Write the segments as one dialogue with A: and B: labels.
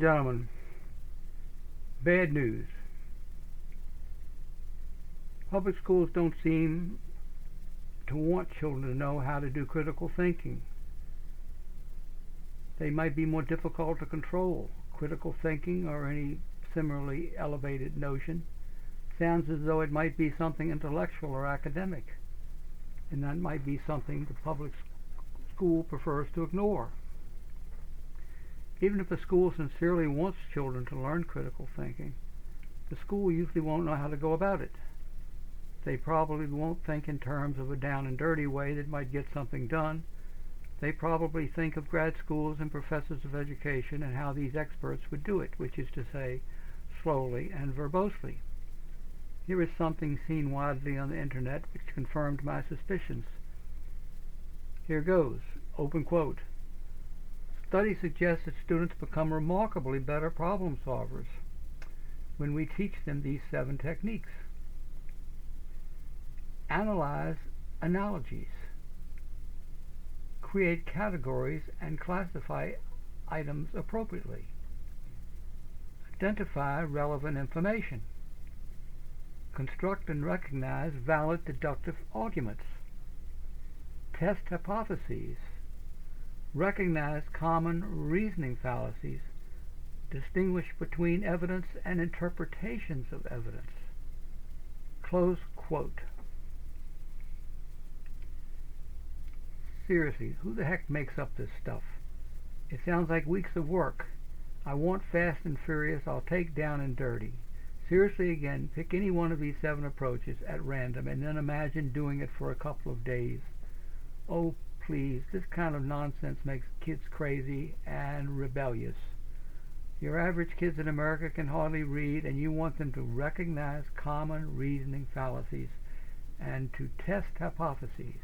A: gentlemen, bad news. Public schools don't seem to want children to know how to do critical thinking. They might be more difficult to control. Critical thinking or any similarly elevated notion sounds as though it might be something intellectual or academic, and that might be something the public school prefers to ignore. Even if the school sincerely wants children to learn critical thinking, the school usually won't know how to go about it. They probably won't think in terms of a down and dirty way that might get something done. They probably think of grad schools and professors of education and how these experts would do it, which is to say, slowly and verbosely. Here is something seen widely on the internet which confirmed my suspicions. Here goes, open quote. Studies suggest that students become remarkably better problem solvers when we teach them these seven techniques. Analyze analogies. Create categories and classify items appropriately. Identify relevant information. Construct and recognize valid deductive arguments. Test hypotheses recognize common reasoning fallacies, distinguish between evidence and interpretations of evidence. Close quote. Seriously, who the heck makes up this stuff? It sounds like weeks of work. I want fast and furious, I'll take down and dirty. Seriously again, pick any one of these seven approaches at random and then imagine doing it for a couple of days. Oh, please. This kind of nonsense makes kids crazy and rebellious. Your average kids in America can hardly read, and you want them to recognize common reasoning fallacies and to test hypotheses.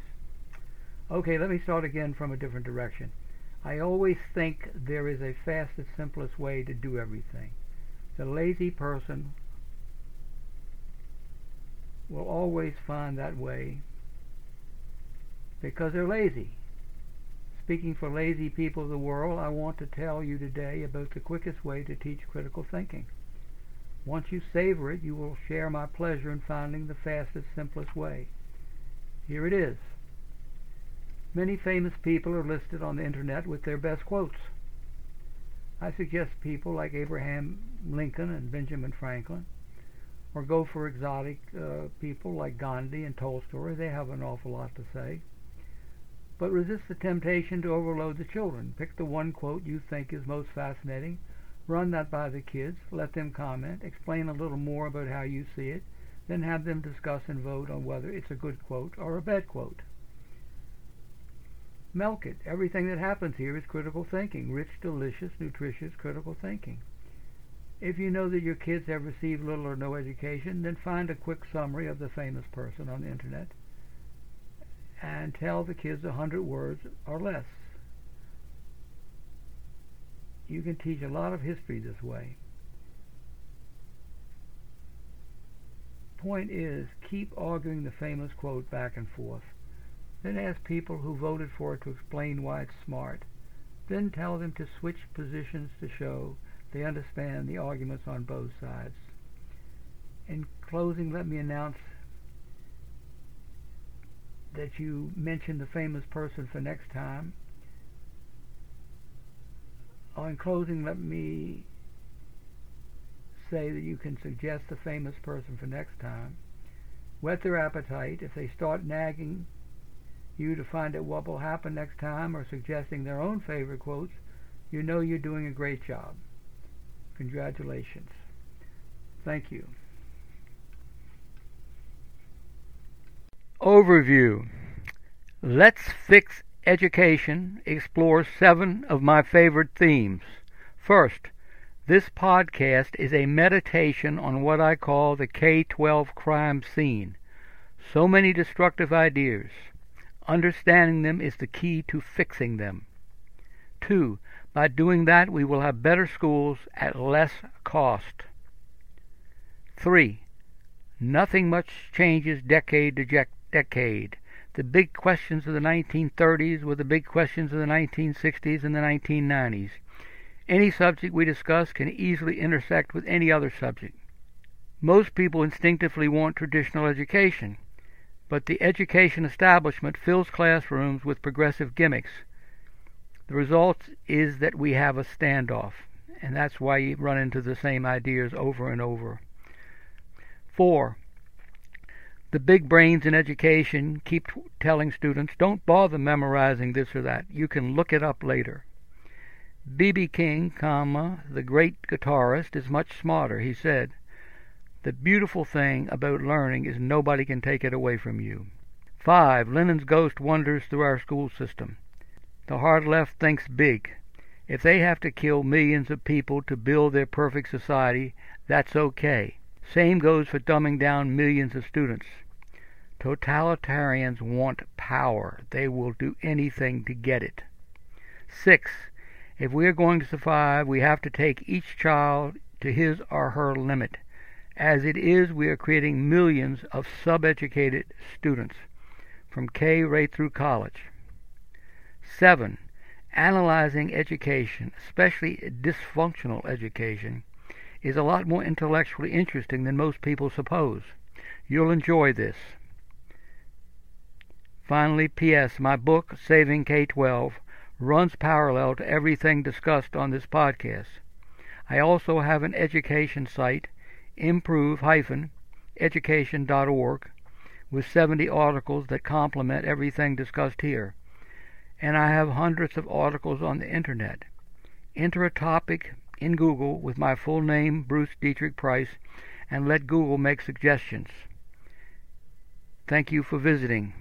A: Okay, let me start again from a different direction. I always think there is a fastest, simplest way to do everything. The lazy person will always find that way because they're lazy. Speaking for lazy people of the world, I want to tell you today about the quickest way to teach critical thinking. Once you savor it, you will share my pleasure in finding the fastest, simplest way. Here it is. Many famous people are listed on the internet with their best quotes. I suggest people like Abraham Lincoln and Benjamin Franklin, or go for exotic uh, people like Gandhi and Tolstoy. They have an awful lot to say. But resist the temptation to overload the children. Pick the one quote you think is most fascinating, run that by the kids, let them comment, explain a little more about how you see it, then have them discuss and vote on whether it's a good quote or a bad quote. Milk it. Everything that happens here is critical thinking, rich, delicious, nutritious critical thinking. If you know that your kids have received little or no education, then find a quick summary of the famous person on the internet and tell the kids a hundred words or less. You can teach a lot of history this way. Point is, keep arguing the famous quote back and forth. Then ask people who voted for it to explain why it's smart. Then tell them to switch positions to show they understand the arguments on both sides. In closing, let me announce that you mention the famous person for next time. Oh, in closing, let me say that you can suggest the famous person for next time. Whet their appetite. If they start nagging you to find out what will happen next time or suggesting their own favorite quotes, you know you're doing a great job. Congratulations. Thank you. Overview Let's Fix Education explores seven of my favorite themes. First, this podcast is a meditation on what I call the K 12 crime scene. So many destructive ideas. Understanding them is the key to fixing them. Two, by doing that, we will have better schools at less cost. Three, nothing much changes decade to decade. The big questions of the 1930s were the big questions of the 1960s and the 1990s. Any subject we discuss can easily intersect with any other subject. Most people instinctively want traditional education, but the education establishment fills classrooms with progressive gimmicks. The result is that we have a standoff, and that's why you run into the same ideas over and over. 4. The big brains in education keep telling students, don't bother memorizing this or that. You can look it up later. B.B. King, comma, the great guitarist, is much smarter. He said, The beautiful thing about learning is nobody can take it away from you. 5. Lenin's ghost wanders through our school system. The hard left thinks big. If they have to kill millions of people to build their perfect society, that's okay. Same goes for dumbing down millions of students. Totalitarians want power. They will do anything to get it. 6. If we are going to survive, we have to take each child to his or her limit. As it is, we are creating millions of sub-educated students, from K right through college. 7. Analyzing education, especially dysfunctional education, is a lot more intellectually interesting than most people suppose. You'll enjoy this. Finally, P.S. My book, Saving K-12, runs parallel to everything discussed on this podcast. I also have an education site, improve-education.org, with 70 articles that complement everything discussed here. And I have hundreds of articles on the internet. Enter a topic in Google with my full name, Bruce Deitrick Price, and let Google make suggestions. Thank you for visiting.